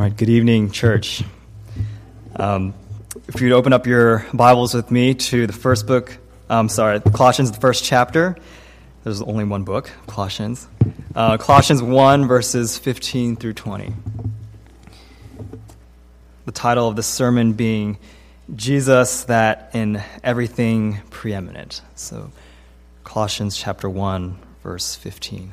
All right, good evening, church. Um, if you'd open up your Bibles with me to the first book, um, sorry, Colossians, the first chapter. There's only one book, Colossians. Uh, Colossians 1, verses 15 through 20. The title of the sermon being Jesus that in everything preeminent. So, Colossians chapter 1, verse 15.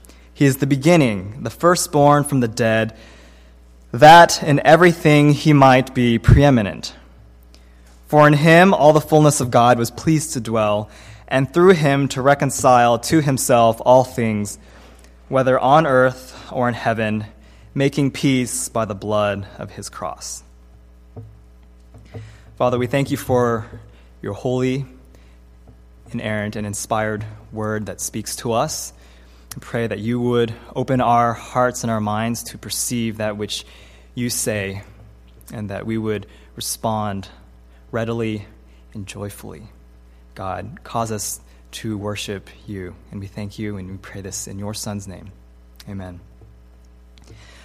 he is the beginning, the firstborn from the dead, that in everything he might be preeminent. For in him all the fullness of God was pleased to dwell, and through him to reconcile to himself all things, whether on earth or in heaven, making peace by the blood of his cross. Father, we thank you for your holy, inerrant, and inspired word that speaks to us. Pray that you would open our hearts and our minds to perceive that which you say, and that we would respond readily and joyfully. God, cause us to worship you, and we thank you, and we pray this in your Son's name. Amen.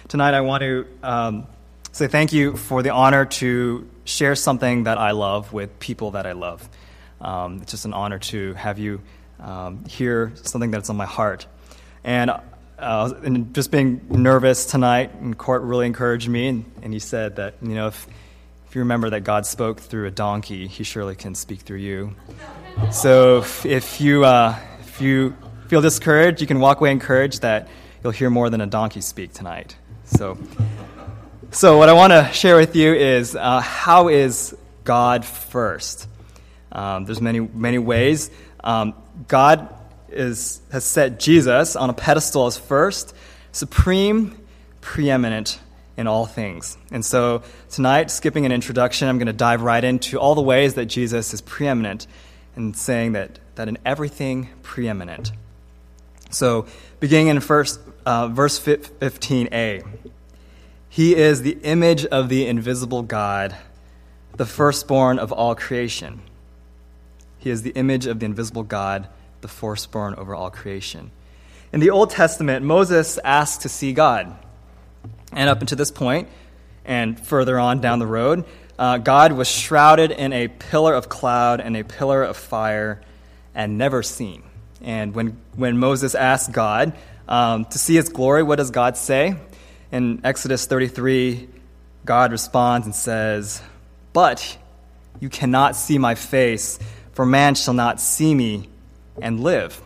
Tonight, I want to um, say thank you for the honor to share something that I love with people that I love. Um, it's just an honor to have you um, hear something that's on my heart. And, uh, and just being nervous tonight, and Court really encouraged me, and, and he said that, you know, if, if you remember that God spoke through a donkey, he surely can speak through you. So if, if you, uh, if you feel discouraged, you can walk away encouraged that you'll hear more than a donkey speak tonight. So, so what I want to share with you is uh, how is God first? Um, there's many, many ways. Um, God is, has set Jesus on a pedestal as first, supreme, preeminent in all things. And so tonight, skipping an introduction, I'm going to dive right into all the ways that Jesus is preeminent and saying that, that in everything preeminent. So, beginning in first, uh, verse 15a, he is the image of the invisible God, the firstborn of all creation. He is the image of the invisible God, the firstborn over all creation. In the Old Testament, Moses asked to see God. And up until this point, and further on down the road, uh, God was shrouded in a pillar of cloud and a pillar of fire and never seen. And when, when Moses asked God um, to see his glory, what does God say? In Exodus 33, God responds and says, But you cannot see my face, for man shall not see me and live.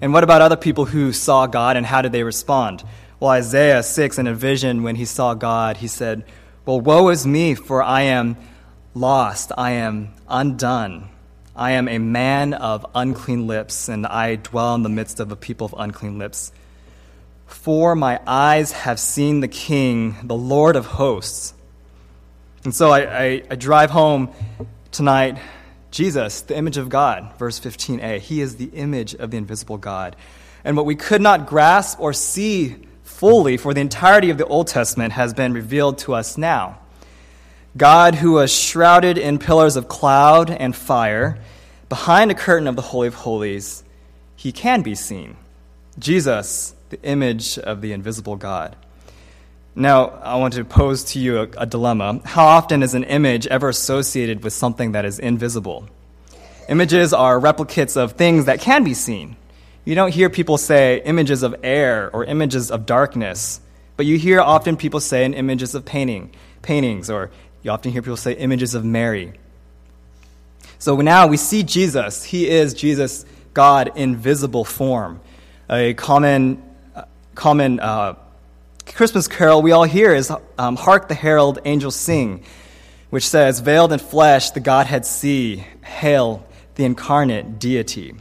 And what about other people who saw God and how did they respond? Well, Isaiah 6, in a vision, when he saw God, he said, Well, woe is me, for I am lost, I am undone. I am a man of unclean lips, and I dwell in the midst of a people of unclean lips. For my eyes have seen the King, the Lord of hosts. And so I, I, I drive home tonight Jesus, the image of God, verse 15a. He is the image of the invisible God. And what we could not grasp or see fully for the entirety of the Old Testament has been revealed to us now. God, who was shrouded in pillars of cloud and fire, behind a curtain of the Holy of Holies, he can be seen. Jesus, the image of the invisible God. Now, I want to pose to you a, a, dilemma. How often is an image ever associated with something that is invisible? Images are replicates of things that can be seen. You don't hear people say images of air or images of darkness, but you hear often people say in images of painting, paintings, or you often hear people say images of Mary. So now we see Jesus. He is Jesus, God in visible form. A common, uh, common uh, Christmas carol we all hear is um, Hark the Herald Angels Sing, which says, Veiled in flesh, the Godhead see, hail the incarnate deity.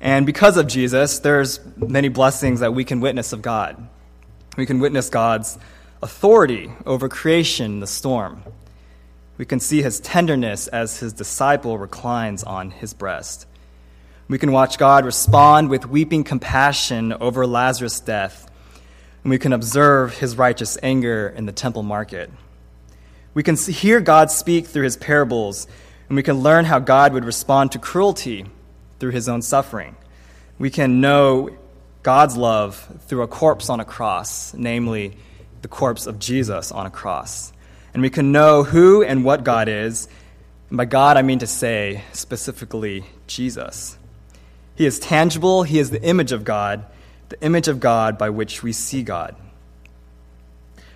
And because of Jesus, there's many blessings that we can witness of God. We can witness God's authority over creation, the storm. We can see his tenderness as his disciple reclines on his breast. We can watch God respond with weeping compassion over Lazarus' death, and we can observe his righteous anger in the temple market. We can hear God speak through his parables, and we can learn how God would respond to cruelty through his own suffering. We can know God's love through a corpse on a cross, namely the corpse of Jesus on a cross. And we can know who and what God is. And by God, I mean to say specifically Jesus. He is tangible, He is the image of God, the image of God by which we see God.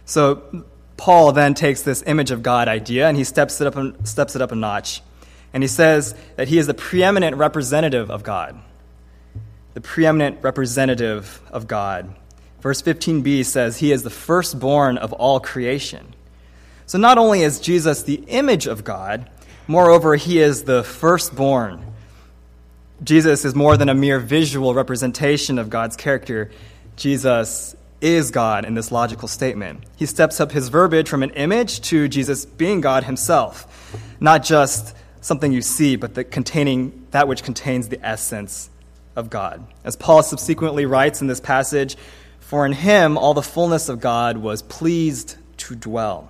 So, Paul then takes this image of God idea and he steps it up, a, steps it up a notch. And he says that he is the preeminent representative of God. The preeminent representative of God. Verse 15b says, He is the firstborn of all creation. So not only is Jesus the image of God, moreover, He is the firstborn. Jesus is more than a mere visual representation of God's character. Jesus is God in this logical statement. He steps up his verbiage from an image to Jesus being God himself, not just something you see, but the containing that which contains the essence of God. As Paul subsequently writes in this passage, for in him all the fullness of God was pleased to dwell.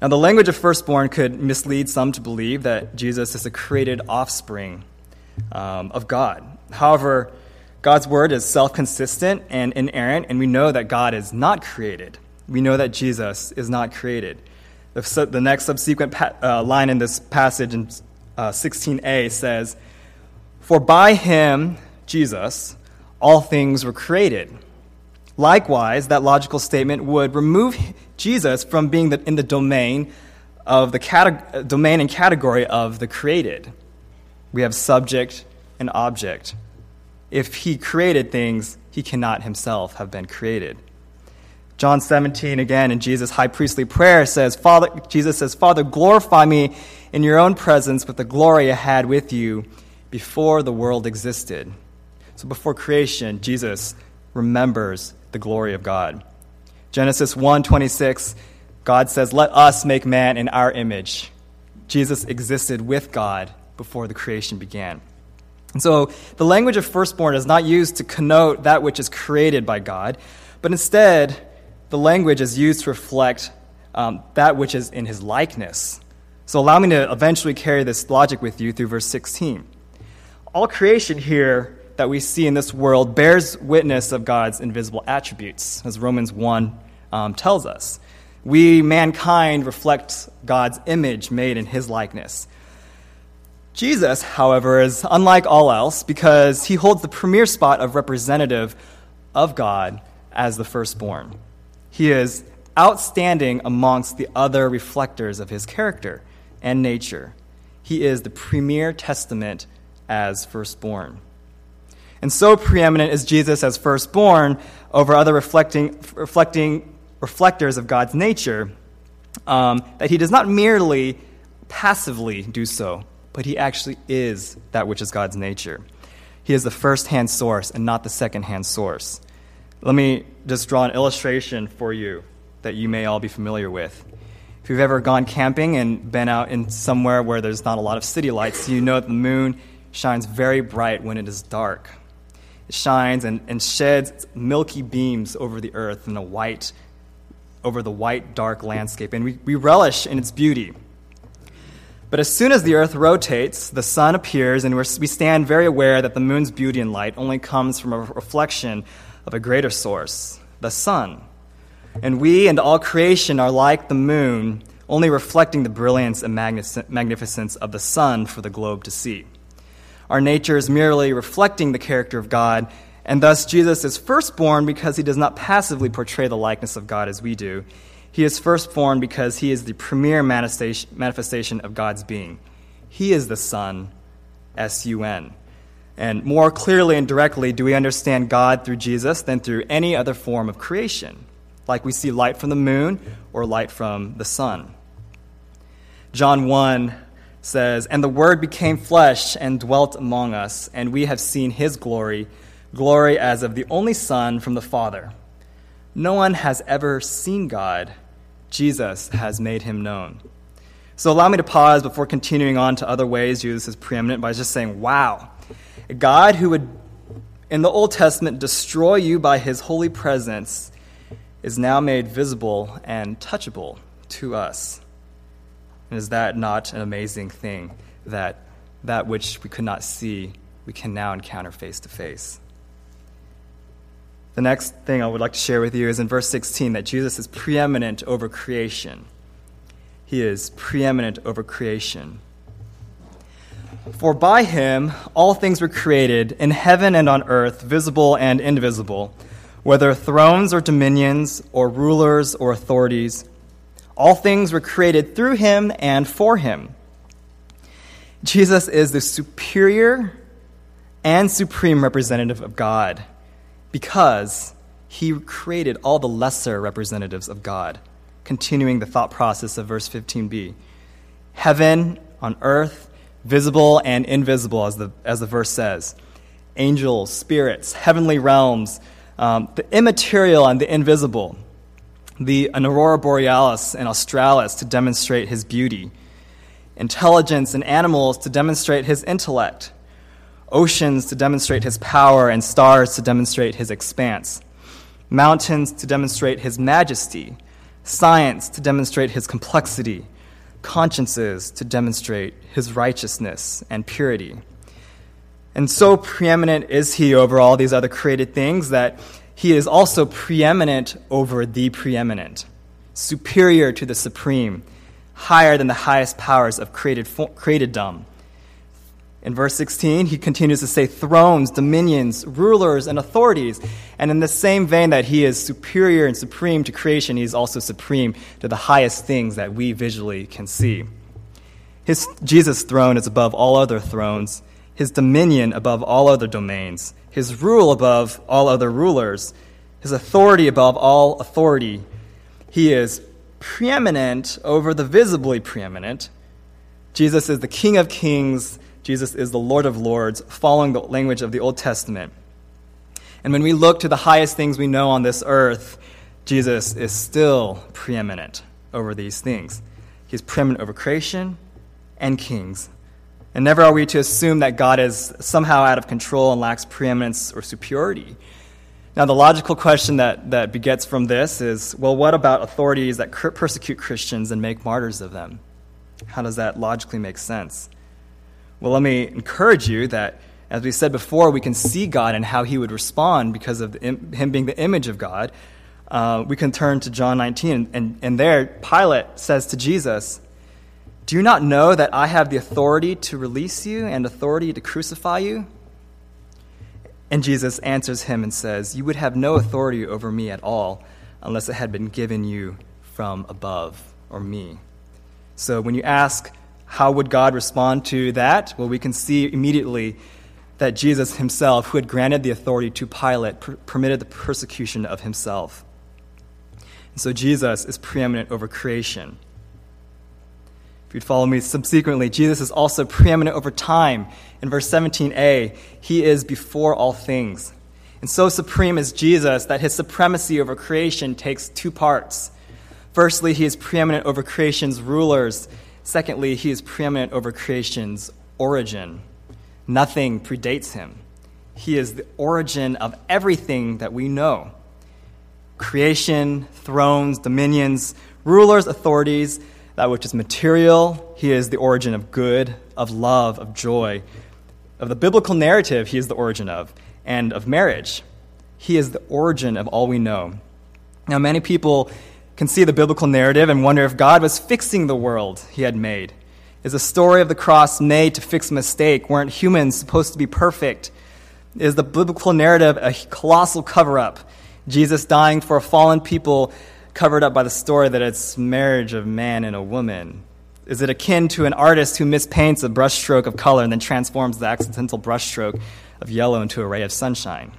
Now, the language of firstborn could mislead some to believe that Jesus is a created offspring um, of God. However, God's word is self consistent and inerrant, and we know that God is not created. We know that Jesus is not created. The, the next subsequent pa- uh, line in this passage in uh, 16a says, For by him, Jesus, all things were created Likewise, that logical statement would remove Jesus from being the, in the domain of the cate- domain and category of the created. We have subject and object. If he created things, he cannot himself have been created. John 17 again in Jesus' high priestly prayer says, Father, Jesus says, Father, glorify me in your own presence with the glory I had with you before the world existed. So before creation, Jesus remembers the glory of God. Genesis 1:26, God says, "Let us make man in our image." Jesus existed with God before the creation began. And so the language of firstborn is not used to connote that which is created by God, but instead the language is used to reflect um, that which is in his likeness. So allow me to eventually carry this logic with you through verse 16. All creation here that we see in this world bears witness of God's invisible attributes, as Romans 1 um, tells us. We, mankind, reflect God's image made in his likeness. Jesus, however, is unlike all else because he holds the premier spot of representative of God as the firstborn. He is outstanding amongst the other reflectors of his character and nature. He is the premier testament as firstborn. And so preeminent is Jesus as firstborn over other reflecting, reflecting reflectors of God's nature um, that he does not merely passively do so, but he actually is that which is God's nature. He is the first hand source and not the second hand source. Let me just draw an illustration for you that you may all be familiar with. If you've ever gone camping and been out in somewhere where there's not a lot of city lights, you know that the moon shines very bright when it is dark It shines and, and sheds milky beams over the earth and the white, over the white, dark landscape. And we, we relish in its beauty. But as soon as the earth rotates, the sun appears, and we stand very aware that the moon's beauty and light only comes from a reflection of a greater source, the sun. And we and all creation are like the moon, only reflecting the brilliance and magnificence of the sun for the globe to see. Our nature is merely reflecting the character of God, and thus Jesus is firstborn because he does not passively portray the likeness of God as we do. He is firstborn because he is the premier manifestation of God's being. He is the Son, S U N. And more clearly and directly do we understand God through Jesus than through any other form of creation, like we see light from the moon or light from the sun. John 1 says, And the Word became flesh and dwelt among us, and we have seen his glory, glory as of the only Son from the Father, No one has ever seen God. Jesus has made him known. So allow me to pause before continuing on to other ways Jesus is preeminent by just saying, wow, a God who would, in the Old Testament, destroy you by his holy presence is now made visible and touchable to us. And is that not an amazing thing that that which we could not see, we can now encounter face to face? The next thing I would like to share with you is in verse 16 that Jesus is preeminent over creation. He is preeminent over creation. For by him all things were created, in heaven and on earth, visible and invisible, whether thrones or dominions, or rulers or authorities. All things were created through him and for him. Jesus is the superior and supreme representative of God because he created all the lesser representatives of God. Continuing the thought process of verse 15b heaven on earth, visible and invisible, as the, as the verse says, angels, spirits, heavenly realms, um, the immaterial and the invisible, the an aurora borealis and australis to demonstrate his beauty, intelligence and animals to demonstrate his intellect oceans to demonstrate his power, and stars to demonstrate his expanse, mountains to demonstrate his majesty, science to demonstrate his complexity, consciences to demonstrate his righteousness and purity. And so preeminent is he over all these other created things that he is also preeminent over the preeminent, superior to the supreme, higher than the highest powers of created, createdom in verse 16, he continues to say thrones, dominions, rulers, and authorities. And in the same vein that he is superior and supreme to creation, he is also supreme to the highest things that we visually can see. His, Jesus' throne is above all other thrones, his dominion above all other domains, his rule above all other rulers, his authority above all authority. He is preeminent over the visibly preeminent. Jesus is the King of kings Jesus is the Lord of Lords, following the language of the Old Testament. And when we look to the highest things we know on this earth, Jesus is still preeminent over these things. He's preeminent over creation and kings. And never are we to assume that God is somehow out of control and lacks preeminence or superiority. Now, the logical question that, that begets from this is well, what about authorities that persecute Christians and make martyrs of them? How does that logically make sense? Well, let me encourage you that, as we said before, we can see God and how he would respond because of him being the image of God. Uh, we can turn to John 19, and, and there Pilate says to Jesus, Do you not know that I have the authority to release you and authority to crucify you? And Jesus answers him and says, You would have no authority over me at all unless it had been given you from above or me. So when you ask, how would God respond to that? Well, we can see immediately that Jesus himself, who had granted the authority to Pilate, per- permitted the persecution of himself. And so Jesus is preeminent over creation. If you'd follow me subsequently, Jesus is also preeminent over time. In verse 17a, he is before all things. And so supreme is Jesus that his supremacy over creation takes two parts. Firstly, he is preeminent over creation's rulers Secondly, he is preeminent over creation's origin. Nothing predates him. He is the origin of everything that we know creation, thrones, dominions, rulers, authorities, that which is material. He is the origin of good, of love, of joy. Of the biblical narrative, he is the origin of, and of marriage. He is the origin of all we know. Now, many people can see the biblical narrative and wonder if God was fixing the world he had made. Is the story of the cross made to fix a mistake? Weren't humans supposed to be perfect? Is the biblical narrative a colossal cover up? Jesus dying for a fallen people covered up by the story that it's marriage of man and a woman? Is it akin to an artist who mispaints a brushstroke of color and then transforms the accidental brushstroke of yellow into a ray of sunshine?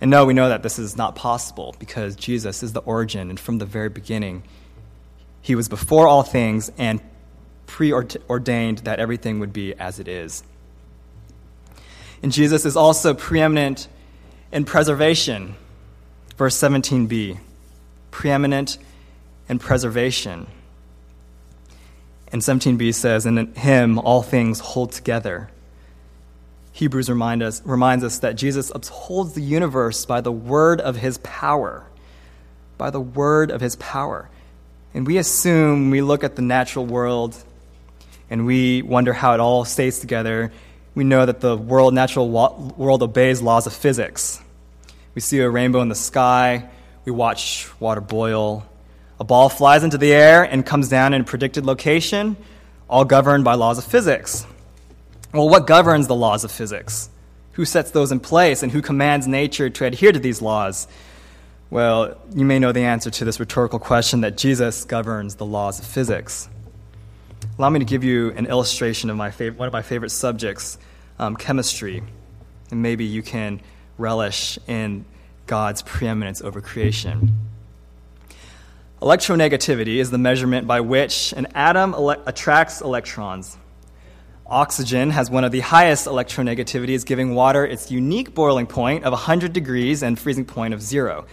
And no, we know that this is not possible because Jesus is the origin, and from the very beginning, he was before all things and preordained that everything would be as it is. And Jesus is also preeminent in preservation. Verse 17b preeminent in preservation. And 17b says, In him all things hold together. Hebrews remind us, reminds us that Jesus upholds the universe by the word of his power. By the word of his power. And we assume, we look at the natural world and we wonder how it all stays together, we know that the world, natural world obeys laws of physics. We see a rainbow in the sky, we watch water boil, a ball flies into the air and comes down in a predicted location, all governed by laws of physics. Well, what governs the laws of physics? Who sets those in place and who commands nature to adhere to these laws? Well, you may know the answer to this rhetorical question that Jesus governs the laws of physics. Allow me to give you an illustration of my fav- one of my favorite subjects, um, chemistry. And maybe you can relish in God's preeminence over creation. Electronegativity is the measurement by which an atom ele- attracts electrons. Oxygen has one of the highest electronegativities, giving water its unique boiling point of 100 degrees and freezing point of zero.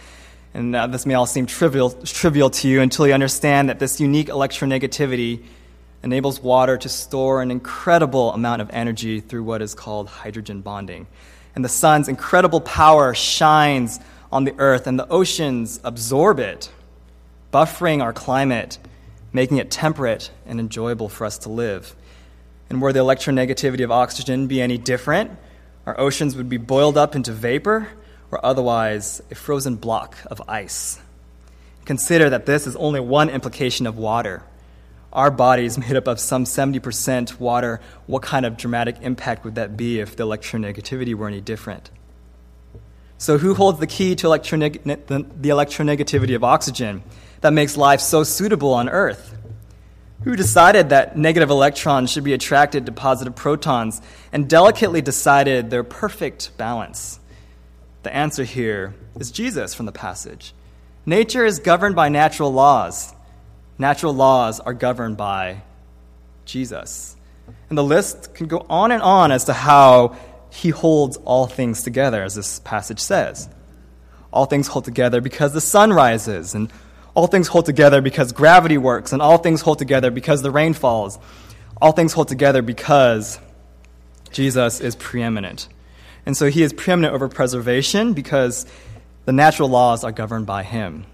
And uh, this may all seem trivial, trivial to you until you understand that this unique electronegativity enables water to store an incredible amount of energy through what is called hydrogen bonding. And the sun's incredible power shines on the earth, and the oceans absorb it, buffering our climate, making it temperate and enjoyable for us to live. And were the electronegativity of oxygen be any different, our oceans would be boiled up into vapor or otherwise a frozen block of ice. Consider that this is only one implication of water our body is made up of some 70% water. What kind of dramatic impact would that be if the electronegativity were any different? So, who holds the key to electroneg- the, the electronegativity of oxygen that makes life so suitable on Earth? Who decided that negative electrons should be attracted to positive protons and delicately decided their perfect balance? The answer here is Jesus from the passage. Nature is governed by natural laws natural laws are governed by Jesus. And the list can go on and on as to how he holds all things together, as this passage says. All things hold together because the sun rises, and all things hold together because gravity works, and all things hold together because the rain falls. All things hold together because Jesus is preeminent. And so he is preeminent over preservation because the natural laws are governed by him.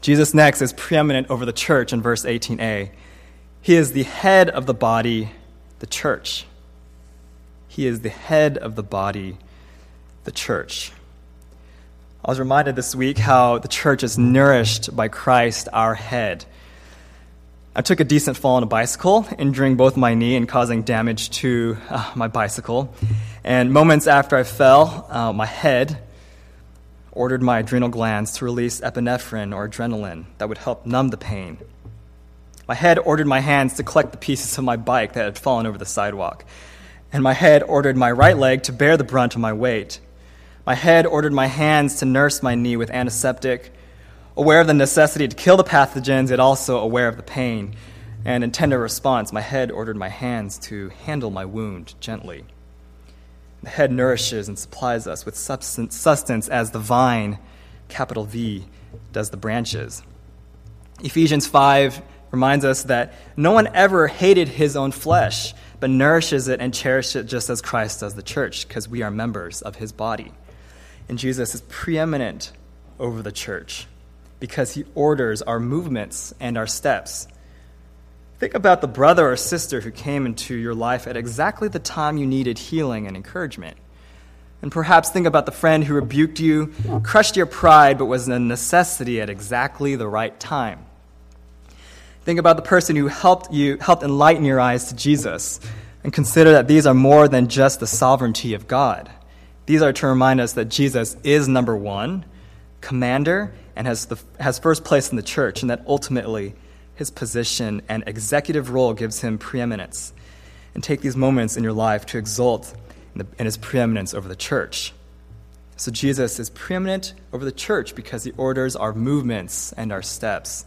Jesus next is preeminent over the church in verse 18a. He is the head of the body, the church. He is the head of the body, the church. I was reminded this week how the church is nourished by Christ, our head. I took a decent fall on a bicycle, injuring both my knee and causing damage to uh, my bicycle. And moments after I fell, uh, my head ordered my adrenal glands to release epinephrine or adrenaline that would help numb the pain. My head ordered my hands to collect the pieces of my bike that had fallen over the sidewalk. And my head ordered my right leg to bear the brunt of my weight. My head ordered my hands to nurse my knee with antiseptic. Aware of the necessity to kill the pathogens, yet also aware of the pain. And in tender response, my head ordered my hands to handle my wound gently. The head nourishes and supplies us with sustenance as the vine, capital V, does the branches. Ephesians 5 reminds us that no one ever hated his own flesh, but nourishes it and cherishes it just as Christ does the church, because we are members of his body. And Jesus is preeminent over the church because he orders our movements and our steps. Think about the brother or sister who came into your life at exactly the time you needed healing and encouragement. And perhaps think about the friend who rebuked you, crushed your pride, but was a necessity at exactly the right time. Think about the person who helped you, helped enlighten your eyes to Jesus, and consider that these are more than just the sovereignty of God. These are to remind us that Jesus is number one, commander, and has, the, has first place in the church, and that ultimately his position and executive role gives him preeminence. And take these moments in your life to exult in, the, in his preeminence over the church. So Jesus is preeminent over the church because he orders our movements and our steps.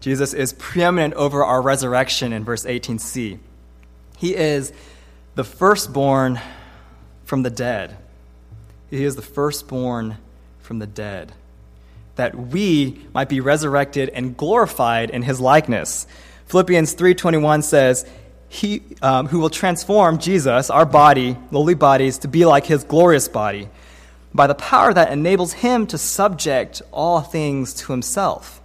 Jesus is preeminent over our resurrection in verse 18c. He is the firstborn from the dead. He is the firstborn from the dead. that we might be resurrected and glorified in his likeness. Philippians 3:21 says, "He um, who will transform Jesus, our body, lowly bodies, to be like his glorious body, by the power that enables him to subject all things to himself."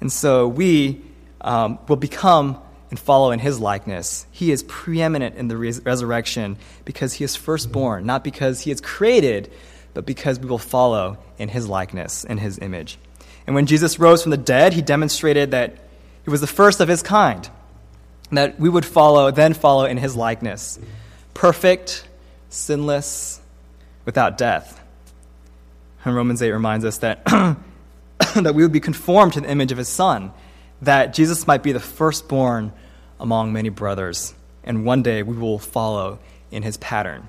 And so we um, will become and follow in his likeness. He is preeminent in the res- resurrection because he is firstborn, not because he is created, but because we will follow in his likeness, in his image. And when Jesus rose from the dead, he demonstrated that he was the first of his kind, that we would follow, then follow in his likeness, perfect, sinless, without death. And Romans 8 reminds us that, that we would be conformed to the image of his son that Jesus might be the firstborn among many brothers, and one day we will follow in his pattern.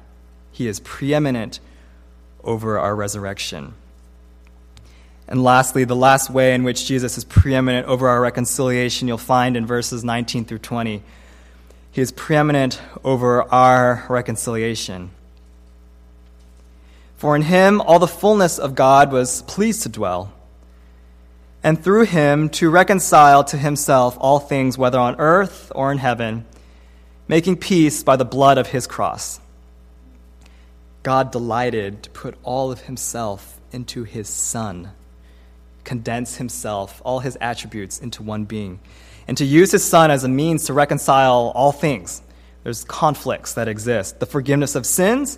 He is preeminent over our resurrection. And lastly, the last way in which Jesus is preeminent over our reconciliation, you'll find in verses 19 through 20. He is preeminent over our reconciliation. For in him all the fullness of God was pleased to dwell and through him to reconcile to himself all things, whether on earth or in heaven, making peace by the blood of his cross. God delighted to put all of himself into his Son, condense himself, all his attributes, into one being, and to use his Son as a means to reconcile all things. There's conflicts that exist the forgiveness of sins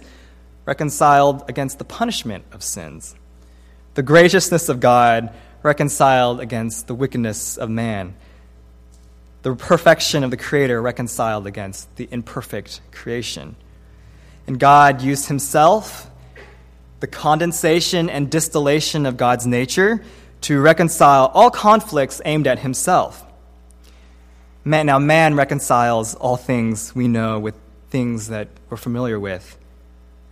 reconciled against the punishment of sins, the graciousness of God reconciled against the wickedness of man, the perfection of the Creator reconciled against the imperfect creation. And God used Himself, the condensation and distillation of God's nature, to reconcile all conflicts aimed at Himself. Man, now, man reconciles all things we know with things that we're familiar with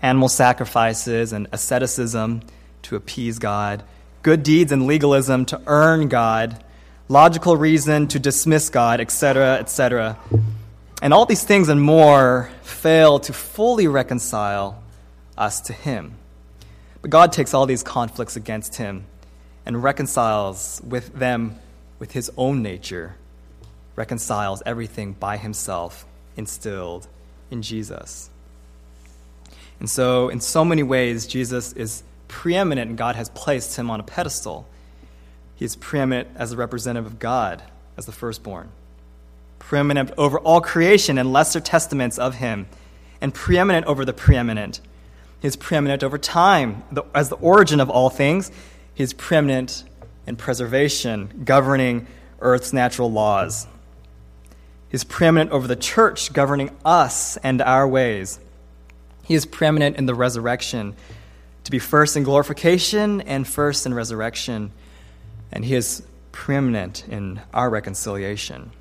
animal sacrifices and asceticism to appease God good deeds and legalism to earn God, logical reason to dismiss God, etc., etc. And all these things and more fail to fully reconcile us to Him. But God takes all these conflicts against Him and reconciles with them with His own nature, reconciles everything by Himself, instilled in Jesus. And so, in so many ways, Jesus is preeminent and God has placed him on a pedestal. He is preeminent as a representative of God, as the firstborn, preeminent over all creation and lesser testaments of him, and preeminent over the preeminent. He is preeminent over time as the origin of all things. He is preeminent in preservation, governing earth's natural laws. He is preeminent over the church, governing us and our ways. He is preeminent in the resurrection, to be first in glorification and first in resurrection, and he is preeminent in our reconciliation.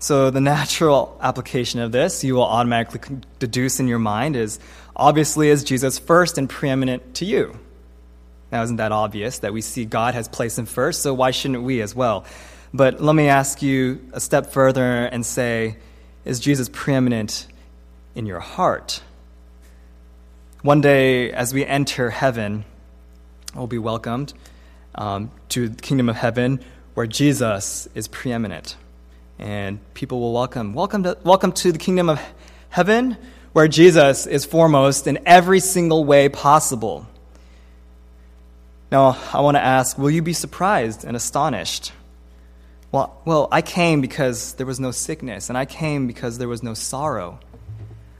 So, the natural application of this you will automatically deduce in your mind is obviously, is Jesus first and preeminent to you? Now, isn't that obvious that we see God has placed him first, so why shouldn't we as well? But let me ask you a step further and say, is Jesus preeminent in your heart? One day, as we enter heaven, we'll be welcomed um, to the kingdom of heaven where Jesus is preeminent. And people will welcome, welcome to, welcome to the kingdom of heaven where Jesus is foremost in every single way possible. Now, I want to ask will you be surprised and astonished? Well, well, I came because there was no sickness, and I came because there was no sorrow.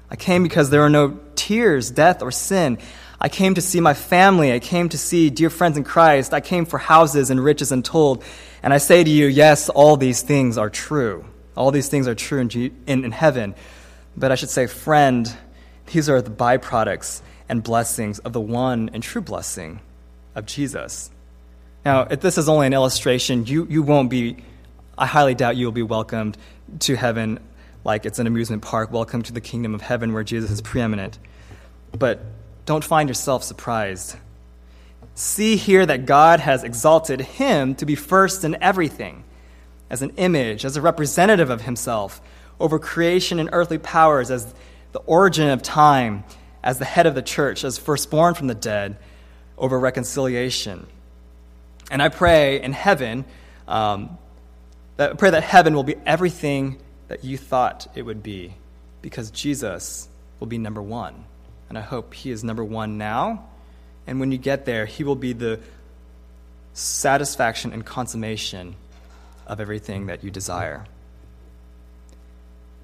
I came because there were no tears, death, or sin. I came to see my family. I came to see dear friends in Christ. I came for houses and riches untold. And I say to you, yes, all these things are true. All these things are true in, G- in, in heaven. But I should say, friend, these are the byproducts and blessings of the one and true blessing of Jesus. Now, if this is only an illustration, you, you won't be, I highly doubt you will be welcomed to heaven like it's an amusement park. Welcome to the kingdom of heaven where Jesus is preeminent. But don't find yourself surprised. See here that God has exalted him to be first in everything, as an image, as a representative of himself, over creation and earthly powers, as the origin of time, as the head of the church, as firstborn from the dead, over reconciliation. And I pray in heaven, um, that, I pray that heaven will be everything that you thought it would be, because Jesus will be number one. And I hope He is number one now. And when you get there, He will be the satisfaction and consummation of everything that you desire.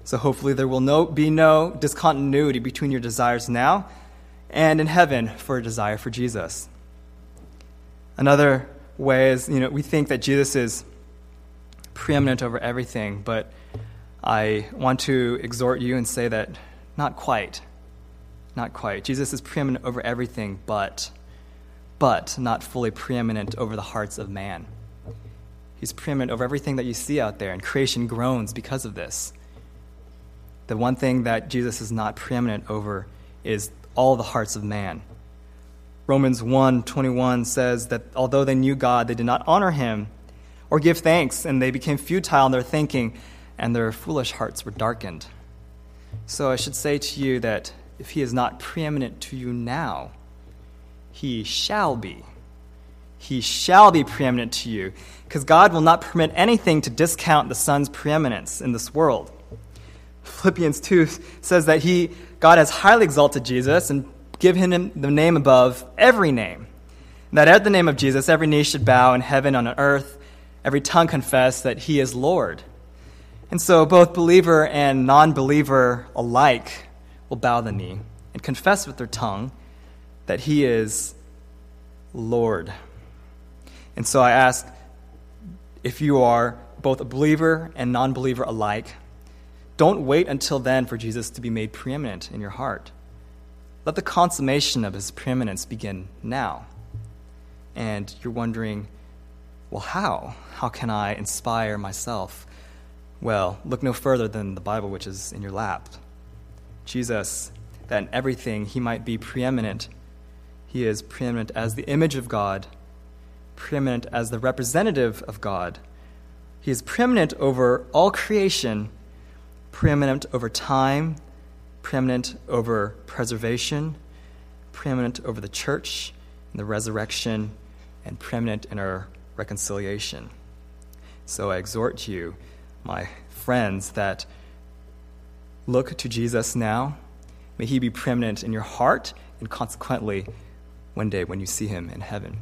So hopefully there will no, be no discontinuity between your desires now and in heaven for a desire for Jesus. Another way is, you know, we think that Jesus is preeminent over everything, but I want to exhort you and say that not quite. Not quite. Jesus is preeminent over everything, but but not fully preeminent over the hearts of man. He's preeminent over everything that you see out there, and creation groans because of this. The one thing that Jesus is not preeminent over is all the hearts of man. Romans 1:21 says that although they knew God, they did not honor him or give thanks, and they became futile in their thinking, and their foolish hearts were darkened. So I should say to you that if he is not preeminent to you now, he shall be. He shall be preeminent to you, because God will not permit anything to discount the Son's preeminence in this world. Philippians 2 says that he, God has highly exalted Jesus and given him the name above every name. That at the name of Jesus, every knee should bow in heaven on earth, every tongue confess that he is Lord. And so both believer and non believer alike will bow the knee and confess with their tongue that he is Lord. And so I ask if you are both a believer and non believer alike, don't wait until then for Jesus to be made preeminent in your heart. Let the consummation of his preeminence begin now. And you're wondering, well, how? How can I inspire myself? Well, look no further than the Bible, which is in your lap. Jesus, that in everything he might be preeminent, he is preeminent as the image of God, preeminent as the representative of God. He is preeminent over all creation preeminent over time, preeminent over preservation, preeminent over the church and the resurrection, and preeminent in our reconciliation. So I exhort you, my friends, that look to Jesus now. May he be preeminent in your heart, and consequently, one day when you see him in heaven.